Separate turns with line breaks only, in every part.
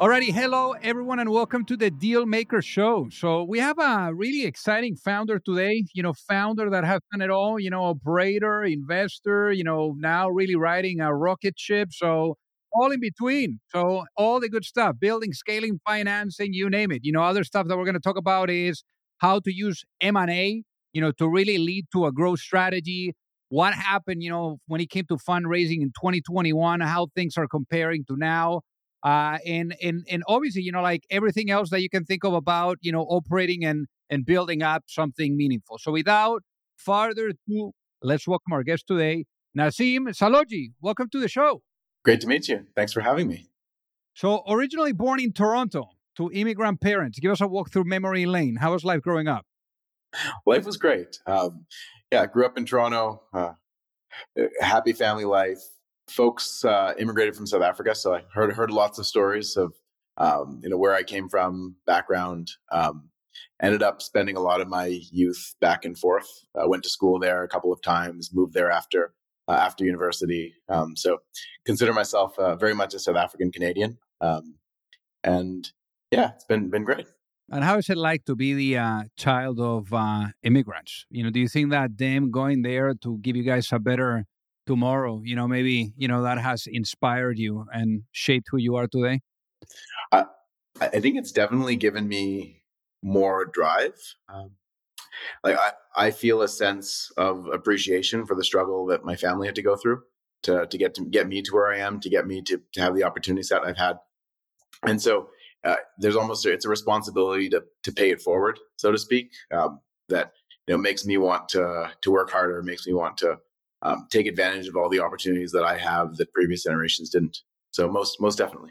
Alrighty, hello everyone, and welcome to the Deal Maker Show. So we have a really exciting founder today. You know, founder that has done it all. You know, operator, investor. You know, now really riding a rocket ship. So all in between. So all the good stuff: building, scaling, financing, you name it. You know, other stuff that we're going to talk about is how to use M and A. You know, to really lead to a growth strategy. What happened? You know, when it came to fundraising in 2021, how things are comparing to now uh, and and and obviously, you know, like everything else that you can think of about, you know, operating and and building up something meaningful. So, without further ado, let's welcome our guest today, Naseem Saloojee. Welcome to the show.
Great to meet you. Thanks for having me.
So, originally born in Toronto to immigrant parents, give us a walk through memory lane. How was life growing up?
Life was great. Um, yeah, I grew up in Toronto. Uh, happy family life folks uh, immigrated from South Africa, so I heard heard lots of stories of um, you know where I came from, background. Um, ended up spending a lot of my youth back and forth. I went to school there a couple of times, moved there after uh, after university. Um, so consider myself uh, very much a South African Canadian, um, and yeah, it's been been great.
And how is it like to be the uh, child of uh, immigrants? You know, do you think that them going there to give you guys a better tomorrow you know maybe you know that has inspired you and shaped who you are today?
I, I think it's definitely given me more drive um, like I, I feel a sense of appreciation for the struggle that my family had to go through to, to get to get me to where i am to get me to, to have the opportunity set i've had. And so uh, there's almost a, it's a responsibility to to pay it forward so to speak um, that you know makes me want to to work harder makes me want to um, take advantage of all the opportunities that I have that previous generations didn't. So most most definitely.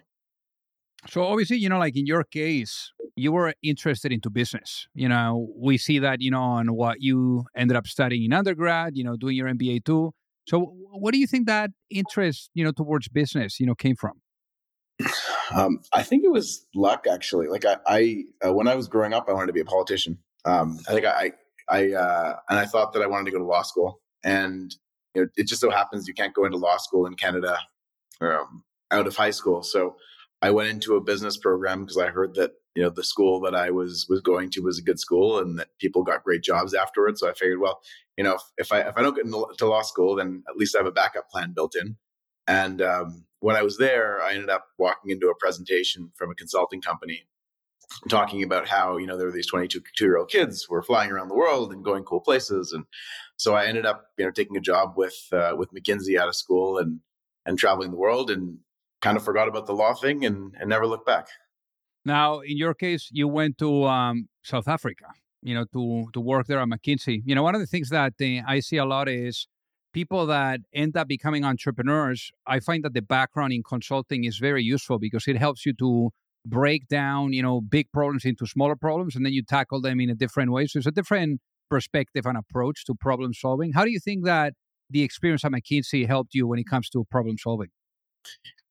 So obviously, you know, like in your case, you were interested into business. You know, we see that, you know, on what you ended up studying in undergrad, you know, doing your MBA too. So what do you think that interest, you know, towards business, you know, came from?
Um, I think it was luck, actually. Like I, I uh, when I was growing up, I wanted to be a politician. Um, I think I, I, uh, and I thought that I wanted to go to law school. And you know, it just so happens you can't go into law school in Canada um, out of high school. So I went into a business program because I heard that you know the school that I was was going to was a good school and that people got great jobs afterwards. So I figured, well, you know, if, if I if I don't get into law school, then at least I have a backup plan built in. And um, when I was there, I ended up walking into a presentation from a consulting company talking about how you know there were these 22 year old kids were flying around the world and going cool places. And so i ended up you know taking a job with uh, with mckinsey out of school and and traveling the world and kind of forgot about the law thing and, and never looked back.
Now in your case you went to um, south africa you know to to work there at mckinsey. You know one of the things that uh, i see a lot is people that end up becoming entrepreneurs i find that the background in consulting is very useful because it helps you to break down, you know, big problems into smaller problems and then you tackle them in a different way. So it's a different perspective and approach to problem solving. How do you think that the experience at McKinsey helped you when it comes to problem solving?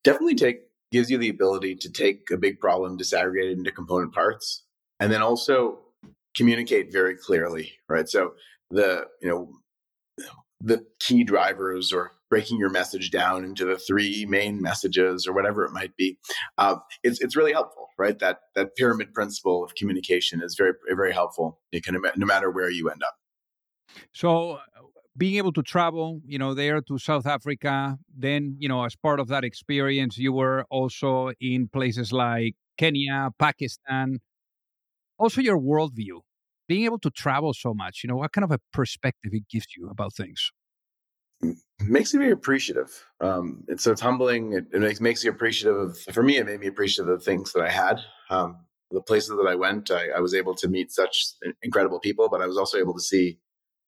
Definitely take gives you the ability to take a big problem, disaggregate it into component parts, and then also communicate very clearly, right? So the, you know, the key drivers or breaking your message down into the three main messages or whatever it might be uh, it's, it's really helpful right? That that pyramid principle of communication is very very helpful it can no matter where you end up.
So being able to travel you know there to south africa then you know as part of that experience you were also in places like kenya pakistan. Also your worldview being able to travel so much, you know, what kind of a perspective it gives you about things?
Makes me very appreciative. Um, it's, so it's humbling. It, it, makes, makes you appreciative of, for me, it made me appreciative of the things that I had. Um, the places that I went, I, I, was able to meet such incredible people, but I was also able to see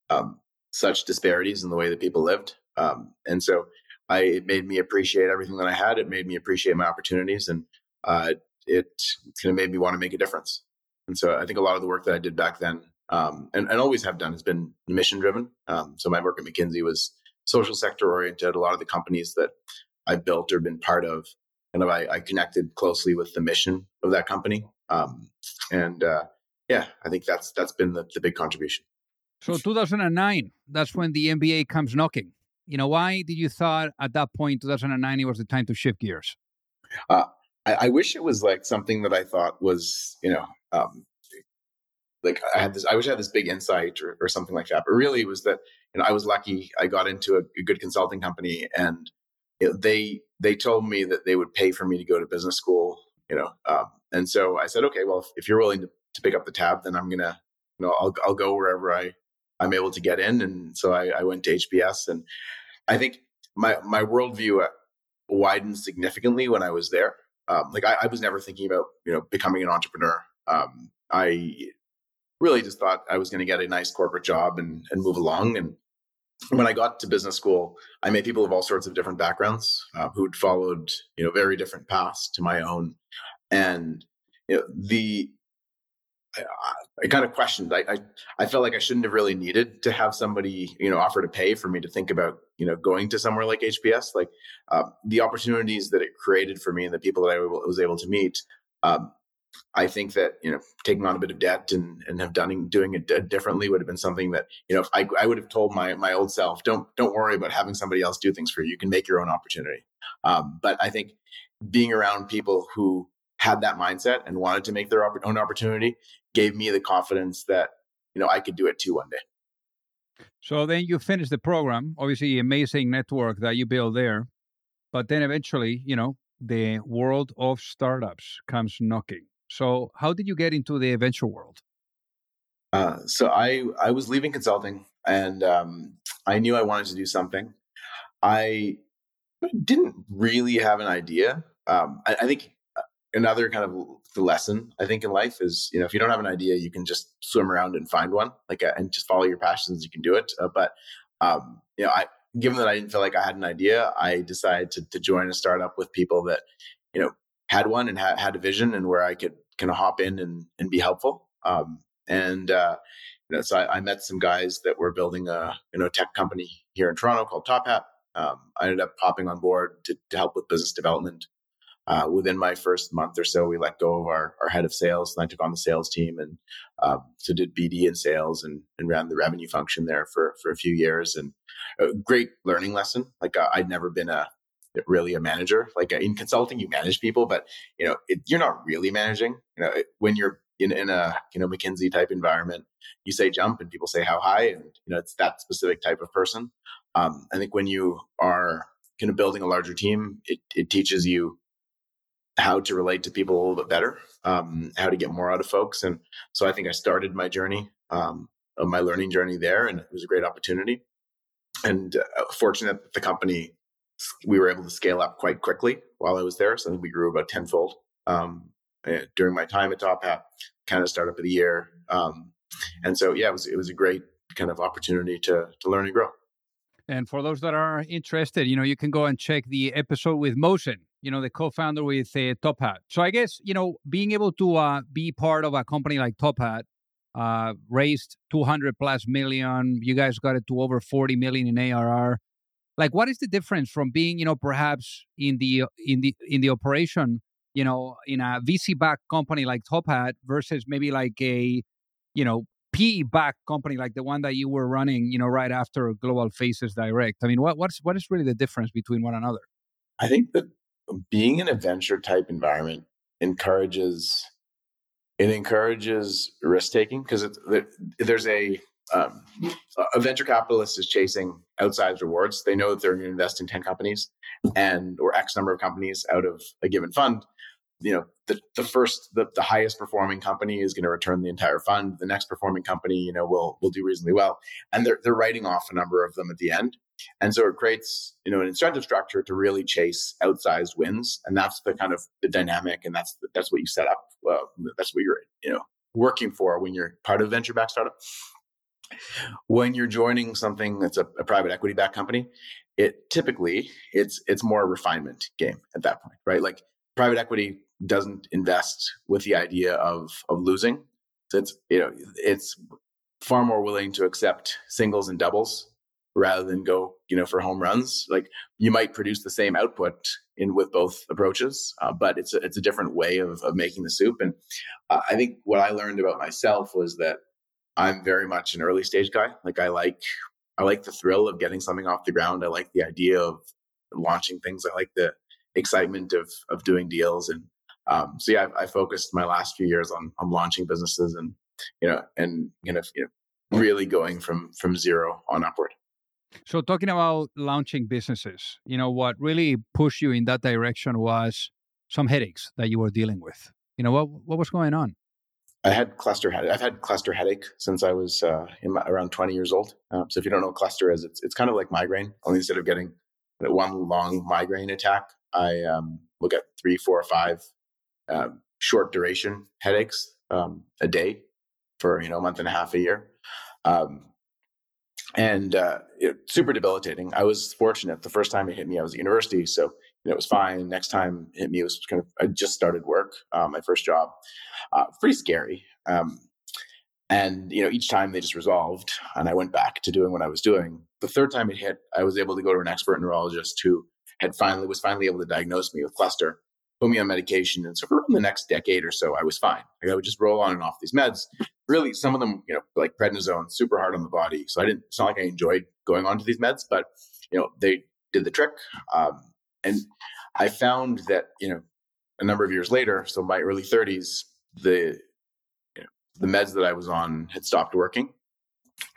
um, such disparities in the way that people lived. Um, and so I, it made me appreciate everything that I had. It made me appreciate my opportunities and uh, it kind of made me want to make a difference. And so I think a lot of the work that I did back then, um, and, and always have done, has been mission driven. Um, so my work at McKinsey was social sector oriented. A lot of the companies that I've built or been part of, kind of I, I connected closely with the mission of that company. Um, and uh, yeah, I think that's that's been the, the big contribution.
So 2009, that's when the MBA comes knocking. You know, why did you thought at that point, 2009, it was the time to shift gears?
Uh, I, I, wish it was like something that I thought was, you know, um, like I had this, I wish I had this big insight or, or something like that. But really, it was that you know I was lucky. I got into a, a good consulting company, and you know, they they told me that they would pay for me to go to business school. You know, um, and so I said, okay, well, if, if, you're willing to, to pick up the tab, then I'm gonna, you know, I'll I'll go wherever I I'm able to get in. And so I, I went to HBS, and I think my my worldview uh, widened significantly when I was there. Um, like I, I, was never thinking about you know becoming an entrepreneur. Um, I really just thought I was going to get a nice corporate job and, and move along. And when I got to business school, I met people of all sorts of different backgrounds uh, who'd followed, you know, very different paths to my own. And you know, the I, I kind of questioned. I, I, I felt like I shouldn't have really needed to have somebody, you know, offer to pay for me to think about, you know, going to somewhere like HBS. Like uh, the opportunities that it created for me and the people that I was able to meet um, I think that you know taking on a bit of debt and and have done doing it differently would have been something that you know I I would have told my my old self don't don't worry about having somebody else do things for you. You can make your own opportunity. Um, but I think being around people who had that mindset and wanted to make their own opportunity gave me the confidence that you know I could do it too one day.
So then you finish the program, obviously amazing network that you build there, but then eventually, you know, the world of startups comes knocking. So, how did you get into the venture world?
Uh, so I I was leaving consulting, and um, I knew I wanted to do something. I didn't really have an idea. Um, I, I, think uh, another kind of the lesson I think in life is you know if you don't have an idea, you can just swim around and find one, like uh, and just follow your passions. You can do it. Uh, but um, you know, I given that I didn't feel like I had an idea, I decided to, to join a startup with people that you know had one and had, had a vision and where I could kind of hop in and, and be helpful. Um, and, uh, you know, so I, I, met some guys that were building a, you know, tech company here in Toronto called Top Hat. Um, I ended up popping on board to, to help with business development. Uh, within my first month or so, we let go of our, our head of sales and I took on the sales team and um, so did BD and sales and, and ran the revenue function there for, for a few years and a great learning lesson. Like uh, I'd never been a, really a manager. Like in consulting, you manage people, but you know it, you're not really managing. You know it, when you're in, in a you know McKinsey type environment, you say jump and people say how high, and you know it's that specific type of person. Um, I think when you are kind of building a larger team, it, it teaches you how to relate to people a little bit better, um, how to get more out of folks, and so I think I started my journey, um, my learning journey there, and it was a great opportunity. And uh, fortunate that the company we were able to scale up quite quickly while I was there. So I think we grew about tenfold um, eh, during my time at Top Hat, kind of startup of the year. Um, and so, yeah, it was it was a great kind of opportunity to to learn and grow.
And for those that are interested, you know, you can go and check the episode with Motion, you know, the co-founder with uh, Top Hat. So I guess you know, being able to uh, be part of a company like Top Hat, uh, raised 200 plus million. You guys got it to over 40 million in ARR like what is the difference from being you know perhaps in the uh, in the in the operation you know in a vc backed company like top hat versus maybe like a you know pe backed company like the one that you were running you know right after global faces direct? I mean what what's what is really the difference between one another?
I think that being in a venture type environment encourages it encourages risk taking because there's a um, a venture capitalist is chasing outsized rewards. They know that they're going to invest in 10 companies and or X number of companies out of a given fund. You know, the, the first, the, the highest performing company is going to return the entire fund. The next performing company, you know, will will do reasonably well. And they're they're writing off a number of them at the end. And so it creates, you know, an incentive structure to really chase outsized wins. And that's the kind of the dynamic and that's that's what you set up. Well, that's what you're, you know, working for when you're part of a venture back startup when you're joining something that's a, a private equity backed company, it typically it's it's more a refinement game at that point, right? Like private equity doesn't invest with the idea of of losing. So it's you know it's far more willing to accept singles and doubles rather than go, you know, for home runs. Like you might produce the same output in with both approaches, uh, but it's a, it's a different way of, of making the soup. And uh, I think what I learned about myself was that I'm very much an early stage guy. Like I like I like the thrill of getting something off the ground. I like the idea of launching things. I like the excitement of of doing deals. And um, so yeah, I, I focused my last few years on on launching businesses and you know and you know, you know really going from from zero on upward.
So, talking about launching businesses, you know, what really pushed you in that direction was some headaches that you were dealing with. You know, what what was going on?
I had cluster headache. I've had cluster headache since I was uh, my, around 20 years old. Um, so if you don't know what cluster is, it's it's kind of like migraine. Only instead of getting one long migraine attack, I um, will get three, four, or five um, short duration headaches um, a day for you know a month and a half a year. Um, and uh, it, super debilitating. I was fortunate. The first time it hit me, I was at university, so it was fine. Next time it hit me, it was kind of I just started work, uh, my first job. Uh, pretty scary. Um, and you know, each time they just resolved, and I went back to doing what I was doing. The third time it hit, I was able to go to an expert neurologist who had finally was finally able to diagnose me with cluster put me on medication. And so for the next decade or so, I was fine. Like I would just roll on and off these meds. Really, some of them, you know, like prednisone, super hard on the body. So I didn't, it's not like I enjoyed going on to these meds, but, you know, they did the trick. Um, and I found that, you know, a number of years later, so my early 30s, the, you know, the meds that I was on had stopped working.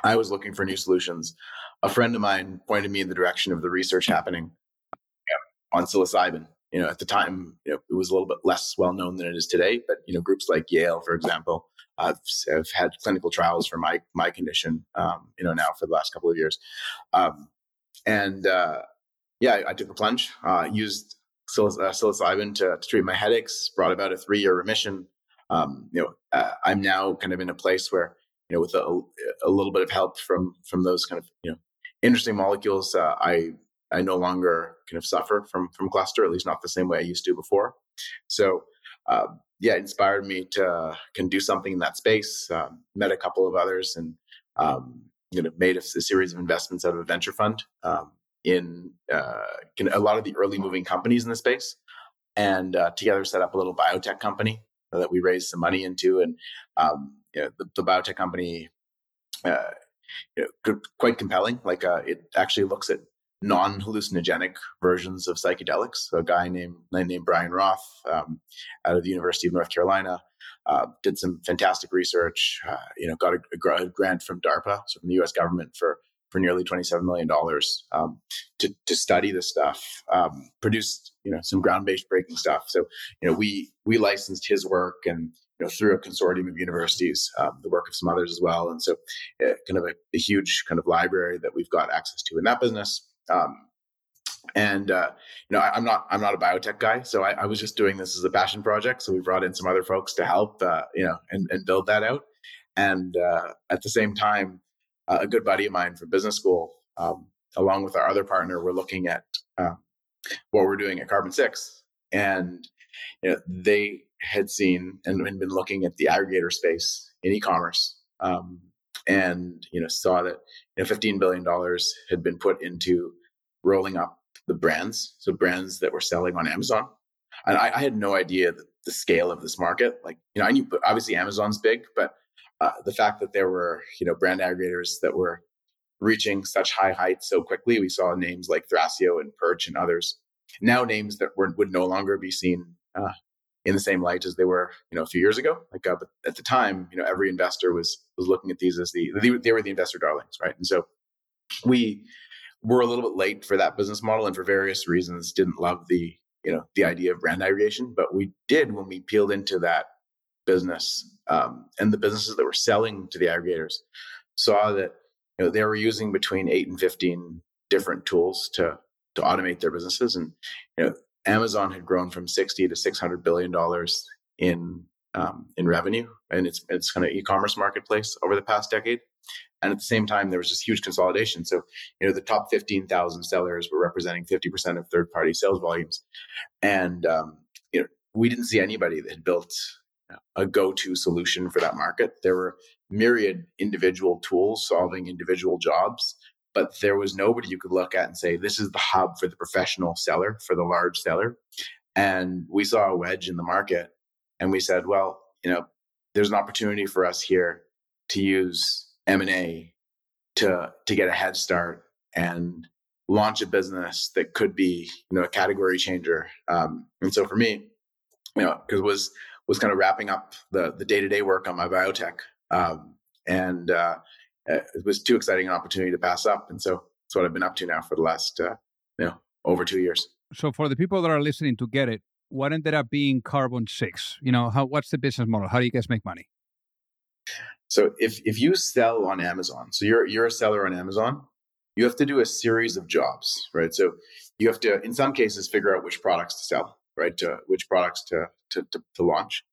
I was looking for new solutions. A friend of mine pointed me in the direction of the research happening on psilocybin you know, at the time, you know, it was a little bit less well known than it is today. But you know, groups like Yale, for example, uh, have had clinical trials for my my condition. Um, you know, now for the last couple of years, um, and uh, yeah, I, I, took a plunge. Uh, used psiloc- uh, psilocybin to, to, treat my headaches. Brought about a three year remission. Um, you know, uh, I'm now kind of in a place where you know, with a, a little bit of help from from those kind of you know interesting molecules, uh, I I no longer kind of suffer from from cluster, at least not the same way I used to before. So, uh, yeah, it inspired me to can do something in that space. Uh, met a couple of others and um, you know made a, a, series of investments out of a venture fund um, in uh, a lot of the early moving companies in the space, and uh, together set up a little biotech company that we raised some money into, and um, you know, the, the, biotech company. Uh, you know, quite compelling. Like uh, it actually looks at non hallucinogenic versions of psychedelics. So a guy named named Brian Roth um, out of the University of North Carolina uh, did some fantastic research. Uh, you know, got a, a, grant from DARPA, so from the U.S. government, for for nearly twenty seven million dollars um, to to study this stuff. Um, produced you know some ground based breaking stuff. So you know we we licensed his work and you know, through a consortium of universities, um, the work of some others as well. And so, uh, kind of a, a, huge kind of library that we've got access to in that business. Um, and uh, you know, I, am not I'm not a biotech guy, so I, I, was just doing this as a passion project. So we brought in some other folks to help, uh, you know, and, and, build that out. And uh, at the same time, uh, a good buddy of mine from business school, um, along with our other partner, we're looking at uh, what we're doing at Carbon Six, and you know, they had seen and, been looking at the aggregator space in e-commerce. Um, and you know saw that you know, 15 billion dollars had been put into rolling up the brands, so brands that were selling on Amazon. And I, I had no idea the, scale of this market. Like, you know, I knew obviously Amazon's big, but uh, the fact that there were, you know, brand aggregators that were reaching such high heights so quickly, we saw names like Thrasio and Perch and others. Now names that were, would no longer be seen uh, in the same light as they were, you know, a few years ago. Like, uh, but at the time, you know, every investor was was looking at these as the they, they were the investor darlings, right? And so we were a little bit late for that business model, and for various reasons, didn't love the you know the idea of brand aggregation. But we did when we peeled into that business, um, and the businesses that were selling to the aggregators saw that you know they were using between eight and fifteen different tools to to automate their businesses, and you know Amazon had grown from 60 to 600 billion dollars in um, in revenue and its its kind of e-commerce marketplace over the past decade. And at the same time, there was this huge consolidation. So, you know, the top 15,000 sellers were representing 50% of third party sales volumes. And, um, you know, we didn't see anybody that had built a go to solution for that market. There were myriad individual tools solving individual jobs, but there was nobody you could look at and say, this is the hub for the professional seller, for the large seller. And we saw a wedge in the market and we said, well, you know, there's an opportunity for us here to use M&A to, to get a head start and launch a business that could be, you know, a category changer. Um, and so for me, you know, because was was kind of wrapping up the the day to day work on my biotech, um, and uh, it was too exciting an opportunity to pass up. And so that's what I've been up to now for the last, uh, you know, over two years.
So for the people that are listening to get it, what ended up being Carbon Six? You know, how what's the business model? How do you guys make money?
So if if you sell on Amazon, so you're you're a seller on Amazon, you have to do a series of jobs, right? So you have to, in some cases, figure out which products to sell, right? To which products to to, to, to launch.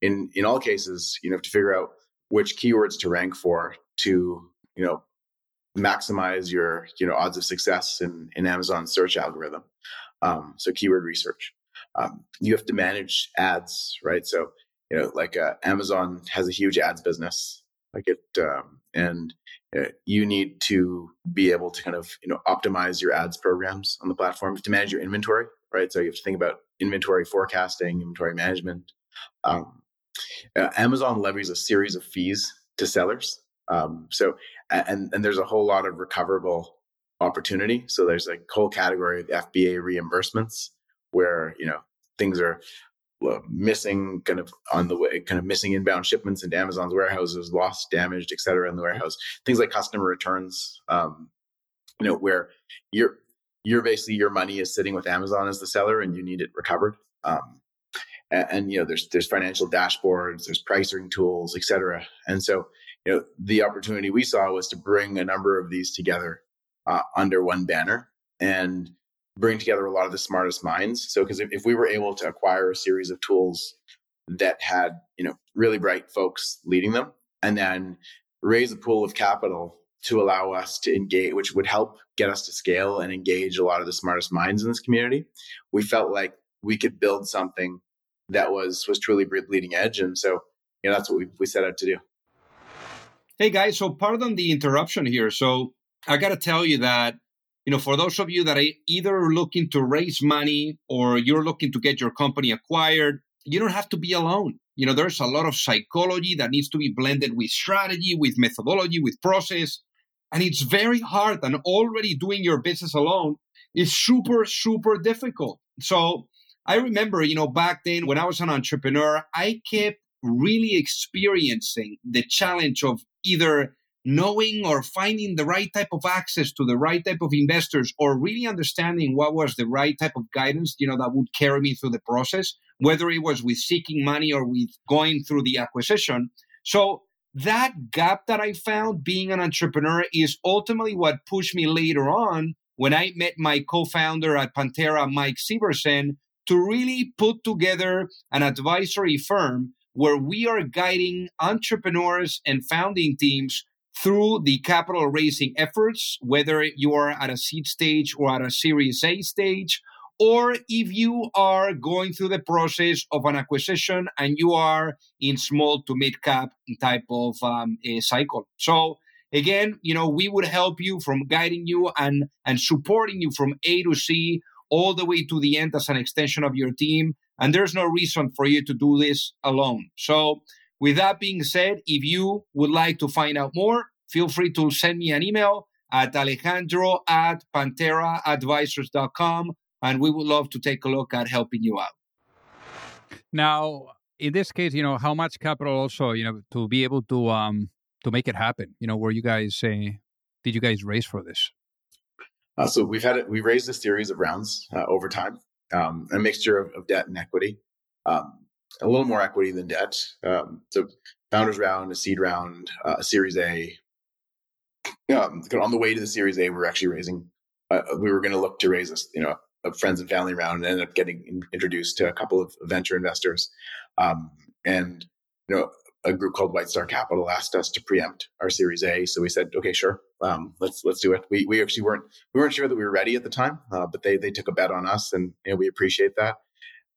In in all cases, you have to figure out which keywords to rank for to you know maximize your you know odds of success in in Amazon search algorithm. Um, so keyword research. Um, you have to manage ads, right? So you know, like uh, Amazon has a huge ads business, like it, um, and uh, you need to be able to kind of you know optimize your ads programs on the platform to manage your inventory, right? So you have to think about inventory forecasting, inventory management. Um, uh, Amazon levies a series of fees to sellers. Um, so and and there's a whole lot of recoverable opportunity. So there's a whole category of FBA reimbursements where you know things are missing kind of on the way kind of missing inbound shipments into amazon's warehouses lost damaged et cetera in the warehouse things like customer returns um, you know where you're you're basically your money is sitting with amazon as the seller and you need it recovered um, and, and, you know there's there's financial dashboards there's pricing tools et cetera and so you know the opportunity we saw was to bring a number of these together uh, under one banner and bring together a lot of the smartest minds. So, because if, if we were able to acquire a series of tools that had, you know, really bright folks leading them, and then raise a pool of capital to allow us to engage, which would help get us to scale and engage a lot of the smartest minds in this community, we felt like we could build something that was was truly leading edge, and so you know that's what we we set out to do.
Hey guys, so pardon the interruption here. So I got to tell you that you know, for those of you that are either looking to raise money or you're looking to get your company acquired, you don't have to be alone. You know, there's a lot of psychology that needs to be blended with strategy, with methodology, with process. And it's very hard. And already doing your business alone is super, super difficult. So I remember, you know, back then when I was an entrepreneur, I kept really experiencing the challenge of either knowing or finding the right type of access to the right type of investors or really understanding what was the right type of guidance you know that would carry me through the process whether it was with seeking money or with going through the acquisition so that gap that i found being an entrepreneur is ultimately what pushed me later on when i met my co-founder at Panthera mike Sieversen, to really put together an advisory firm where we are guiding entrepreneurs and founding teams through the capital raising efforts, whether you are at a seed stage or at a Series A stage, or if you are going through the process of an acquisition and you are in small to mid cap type of um, cycle. So again, you know, we would help you from guiding you and and supporting you from A to C all the way to the end as an extension of your team. And there's no reason for you to do this alone. So with that being said, if you would like to find out more, feel free to send me an email at alejandro at panteraadvisors.com and we would love to take a look at helping you out.
Now, in this case, you know, how much capital also, you know, to be able to um to make it happen, you know, were you guys uh, did you guys raise for this?
Uh, so we've had it, we raised a series of rounds uh, over time, um, a mixture of, of debt and equity. Um, a little more equity than debt. Um, so founders round, a seed round, uh, a Series A. Um, on the way to the Series A, we are actually raising. Uh, we were going to look to raise a you know friends and family round, and ended up getting in, introduced to a couple of venture investors, um, and you know a group called White Star Capital asked us to preempt our Series A, so we said, okay, sure, um, let's let's do it. We we actually weren't we weren't sure that we were ready at the time, uh, but they they took a bet on us, and you know, we appreciate that.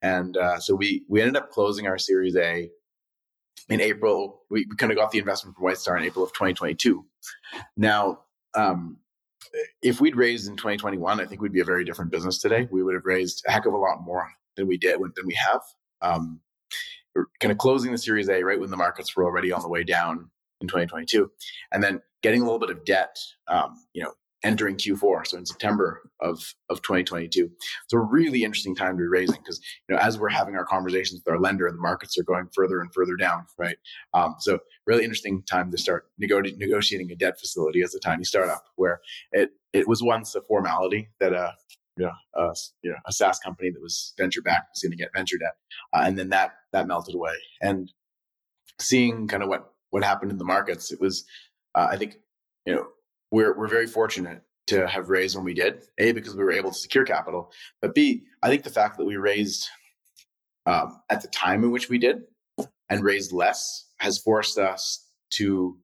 And uh, so we we ended up closing our Series A in April. We, we kind of got the investment from White Star in April of 2022. Now, um, if we'd raised in 2021, I think we'd be a very different business today. We would have raised a heck of a lot more than we did than we have. Um, kind of closing the Series A right when the markets were already on the way down in 2022, and then getting a little bit of debt, um, you know, entering Q4, so in September of of 2022. It's a really interesting time to be raising because you know as we're having our conversations with our lender, the markets are going further and further down, right? Um, so really interesting time to start nego- negotiating a debt facility as a tiny startup, where it it was once a formality that a you know, a, you know, a SaaS company that was venture backed was going to get venture debt, uh, and then that that melted away. And seeing kind of what what happened in the markets, it was, uh, I think, you know, we're we're very fortunate to have raised when we did. A because we were able to secure capital, but B I think the fact that we raised um, at the time in which we did and raised less has forced us to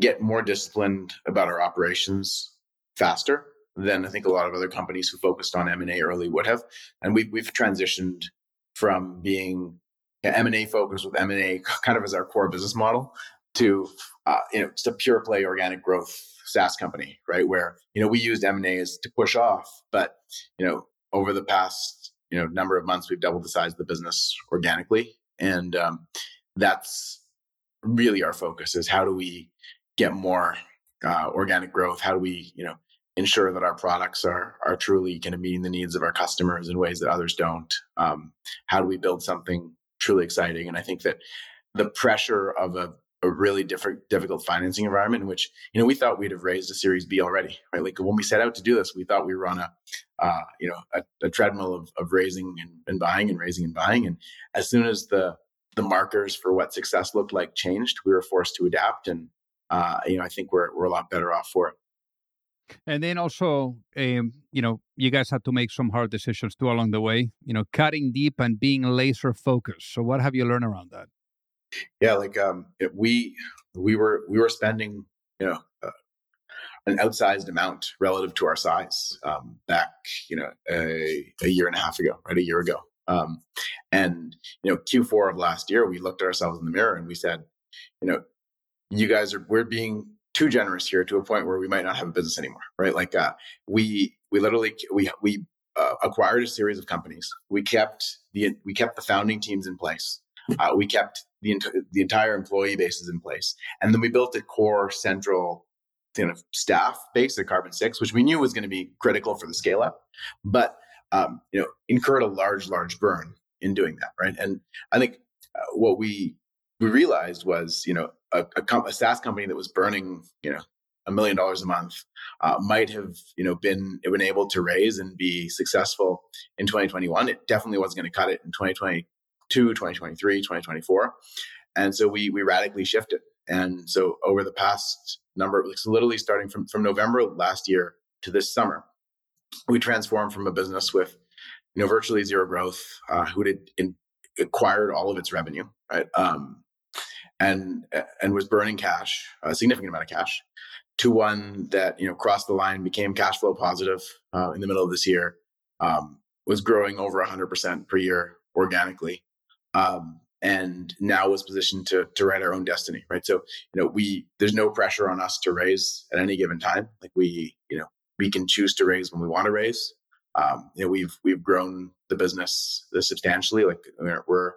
get more disciplined about our operations faster than I think a lot of other companies who focused on M and A early would have. And we've we've transitioned from being M and A focused with M and A kind of as our core business model to uh, you know just a pure play organic growth SaaS company, right? Where you know we used M&As to push off, but you know over the past you know number of months we've doubled the size of the business organically, and um, that's really our focus is how do we get more uh, organic growth? How do we you know ensure that our products are are truly kind of meeting the needs of our customers in ways that others don't? Um, how do we build something truly exciting? And I think that the pressure of a a really different, difficult financing environment in which you know we thought we'd have raised a Series B already, right? Like when we set out to do this, we thought we were on a uh, you know a, a treadmill of, of raising and, and, buying and raising and buying, and as soon as the the markers for what success looked like changed, we were forced to adapt, and uh, you know I think we're we're a lot better off for it.
And then also, um, you know, you guys had to make some hard decisions too along the way. You know, cutting deep and being laser focused. So, what have you learned around that?
Yeah like um we we were we were spending you know uh, an outsized amount relative to our size um, back you know a, a year and a half ago right a year ago. Um, and you know q4 of last year we looked at ourselves in the mirror and we said you know you guys are we're being too generous here to a point where we might not have a business anymore right? Like uh, we we literally we we uh, acquired a series of companies. We kept the we kept the founding teams in place uh, we kept the, the entire employee bases in place. And then we built a core central kind of staff base at Carbon Six, which we knew was going to be critical for the scale up, but um, you know incurred a large, large burn in doing that, right? And I think uh, what we we realized was, you know, a, a, com- a, SaaS company that was burning, you know, a million dollars a month uh, might have, you know, been been able to raise and be successful in 2021. It definitely wasn't going to cut it in 2020 2023, 2024. And so we we radically shifted. And so over the past number, literally starting from, from November last year to this summer, we transformed from a business with you know virtually zero growth, uh, who did in, acquired all of its revenue, right? Um, and and was burning cash, a significant amount of cash, to one that you know crossed the line, became cash flow positive uh, in the middle of this year, um, was growing over 100% per year organically, um, and now was positioned to to write our own destiny, right? So you know, we there's no pressure on us to raise at any given time. Like we, you know, we can choose to raise when we want to raise. Um, you know, we've we've grown the business substantially. Like we're,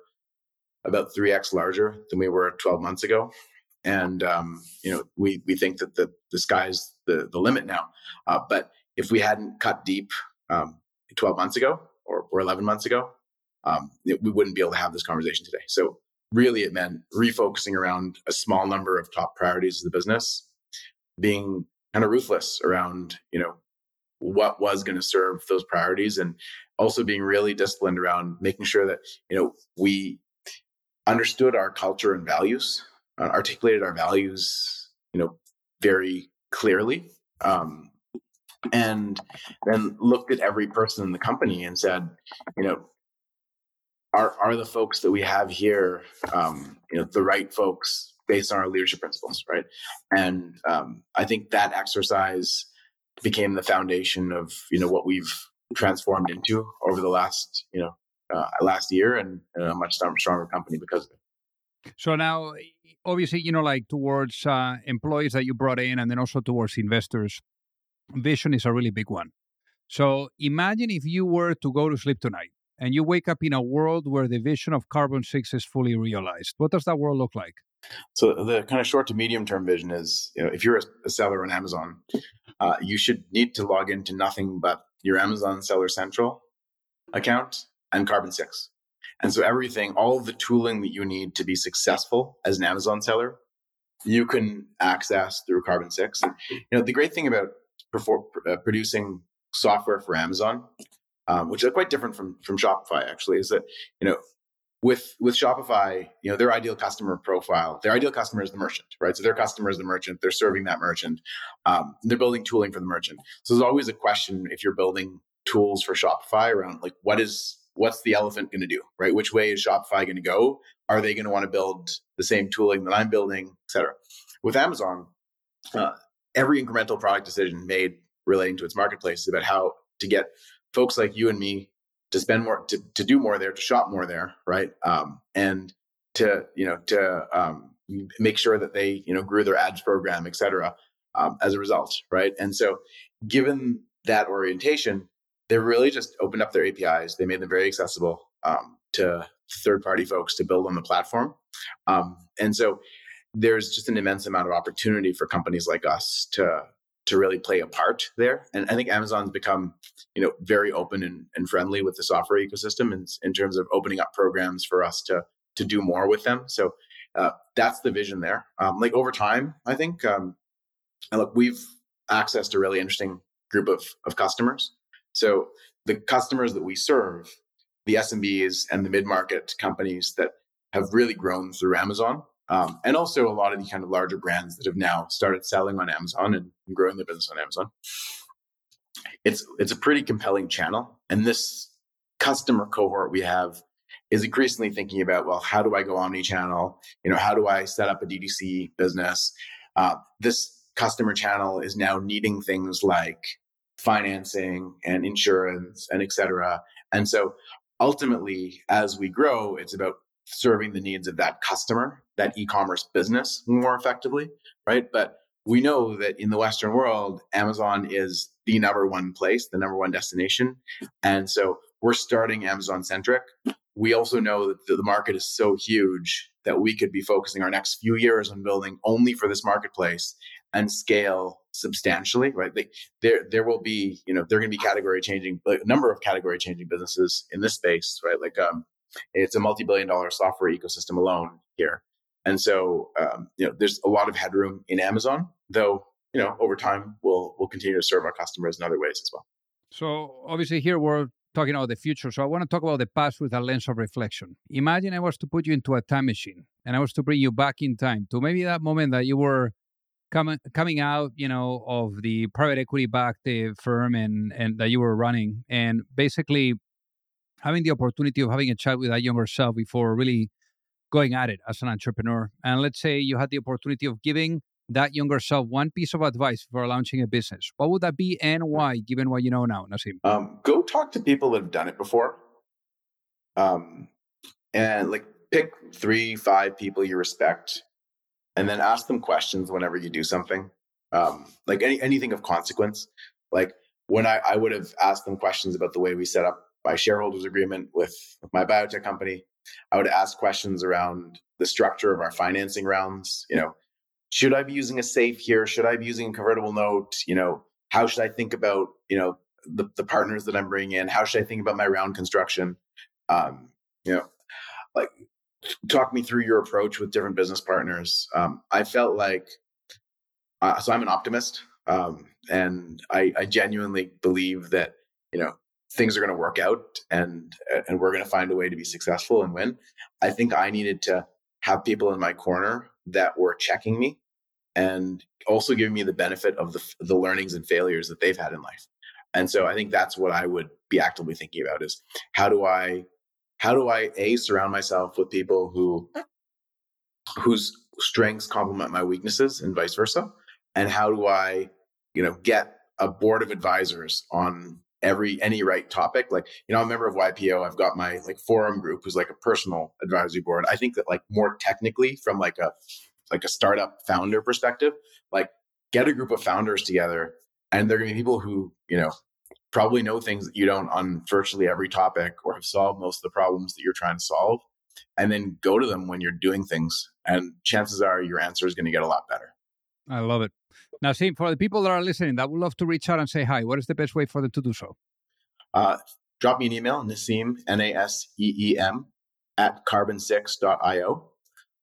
about three x larger than we were 12 months ago, and um, you know, we we think that the the sky's the the limit now. Uh, but if we hadn't cut deep um, 12 months ago or, or 11 months ago, um, it, we wouldn't be able to have this conversation today. So really it meant refocusing around a small number of top priorities of the business, being kind of ruthless around, you know, what was going to serve those priorities and also being really disciplined around making sure that, you know, we understood our culture and values, uh, articulated our values, you know, very clearly. Um, and then looked at every person in the company and said, you know, are are the folks that we have here, um, you know, the right folks based on our leadership principles, right? And um, I think that exercise became the foundation of you know what we've transformed into over the last you know uh, last year and a much stronger company because of it.
So now, obviously, you know, like towards uh, employees that you brought in, and then also towards investors, vision is a really big one. So imagine if you were to go to sleep tonight and you wake up in a world where the vision of Carbon 6 is fully realized. What does that world look like?
So the kind of short to medium term vision is, you know, if you're a, seller on Amazon, uh, you should need to log into nothing but your Amazon Seller Central account and Carbon 6. And so everything, all the tooling that you need to be successful as an Amazon seller, you can access through Carbon 6. And, you know, the great thing about perfor- uh, producing software for Amazon, um, which is quite different from, from Shopify actually, is that, you know, with with Shopify, you know, their ideal customer profile, their ideal customer is the merchant, right? So their customer is the merchant. They're serving that merchant. Um, they're building tooling for the merchant. So there's always a question if you're building tools for Shopify around like what is what's the elephant going to do, right? Which way is Shopify going to go? Are they going to want to build the same tooling that I'm building, et cetera? With Amazon, uh, every incremental product decision made relating to its marketplace is about how to get folks like you and me to spend more, to, to do more there, to shop more there, right? Um, and to, you know, to um, make sure that they, you know, grew their ads program, et cetera, um, as a result, right? And so given that orientation, they really just opened up their APIs. They made them very accessible um, to third party folks to build on the platform. Um, and so there's just an immense amount of opportunity for companies like us to to really play a part there. And I think Amazon's become, you know, very open and, and friendly with the software ecosystem in, in terms of opening up programs for us to to do more with them. So uh, that's the vision there. Um, like over time, I think, um, look, we've accessed a really interesting group of of customers. So the customers that we serve, the SMBs and the mid market companies that have really grown through Amazon, um, and also a lot of the kind of larger brands that have now started selling on Amazon and growing their business on Amazon. It's it's a pretty compelling channel, and this customer cohort we have is increasingly thinking about well, how do I go omni-channel? You know, how do I set up a DTC business? Uh, this customer channel is now needing things like financing and insurance and et cetera. And so ultimately, as we grow, it's about serving the needs of that customer, that e-commerce business more effectively, right? But we know that in the Western world, Amazon is the number one place, the number one destination. And so we're starting Amazon centric. We also know that the market is so huge that we could be focusing our next few years on building only for this marketplace and scale substantially, right? They, there, there will be, you know, there are going to be category changing, a number of category changing businesses in this space, right? Like, um, it's a multi-billion dollar software ecosystem alone here. And so, um, you know, there's a lot of headroom in Amazon, though, you know, over time, we'll, we'll continue to serve our customers in other ways as well.
So obviously here we're talking about the future. So I want to talk about the past with a lens of reflection. Imagine I was to put you into a time machine and I was to bring you back in time to maybe that moment that you were coming coming out, you know, of the private equity backed firm and and that you were running, and basically having the opportunity of having a chat with that younger self before really going at it as an entrepreneur. And let's say you had the opportunity of giving that younger self one piece of advice for launching a business. What would that be and why, given what you know now, Naseem?
Um, go talk to people that have done it before. Um, and like pick three, five people you respect and then ask them questions whenever you do something, um, like any, anything of consequence. Like when I, I would have asked them questions about the way we set up my shareholders agreement with, with my biotech company. I would ask questions around the structure of our financing rounds. You know, should I be using a safe here? Should I be using a convertible note? You know, how should I think about you know the, the partners that I'm bringing in? How should I think about my round construction? Um, you know, like talk me through your approach with different business partners. Um, I felt like, uh, so I'm an optimist, um, and I, I, genuinely believe that you know things are going to work out, and and we're going to find a way to be successful and win. I think I needed to have people in my corner that were checking me, and also giving me the benefit of the the learnings and failures that they've had in life. And so I think that's what I would be actively thinking about: is how do I how do I a surround myself with people who whose strengths complement my weaknesses and vice versa, and how do I you know get a board of advisors on every any right topic like you know i'm a member of ypo i've got my like forum group who's like a personal advisory board. I think that like more technically from like a like a startup founder perspective like get a group of founders together and they're to be people who you know probably know things that you don't on virtually every topic or have solved most of the problems that you're trying to solve and then go to them when you're doing things and chances are your answer is going to get a lot better.
I love it now see for the people that are listening that would love to reach out and say hi what is the best way for them to do so
uh, drop me an email naseem n-a-s-e-e-m at carbon6.io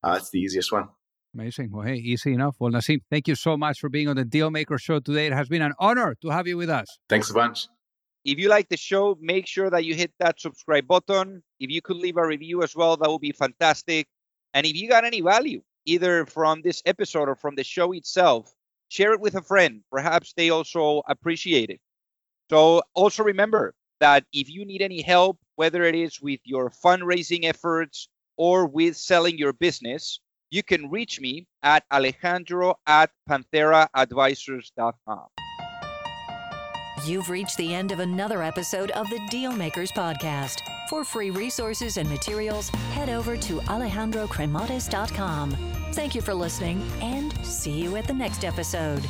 uh, it's the easiest one
Amazing. Well, hey, easy enough. Well, Naseem, thank you so much for being on the Dealmaker Show today. It has been an honor to have you with us.
Thanks a bunch.
If you like the show, make sure that you hit that subscribe button. If you could leave a review as well, that would be fantastic. And if you got any value, either from this episode or from the show itself, share it with a friend. Perhaps they also appreciate it. So also remember that if you need any help, whether it is with your fundraising efforts or with selling your business, you can reach me at alejandro at pantheraadvisors.com.
You've reached the end of another episode of the Dealmakers Podcast. For free resources and materials, head over to alejandrocremades.com. Thank you for listening and see you at the next episode.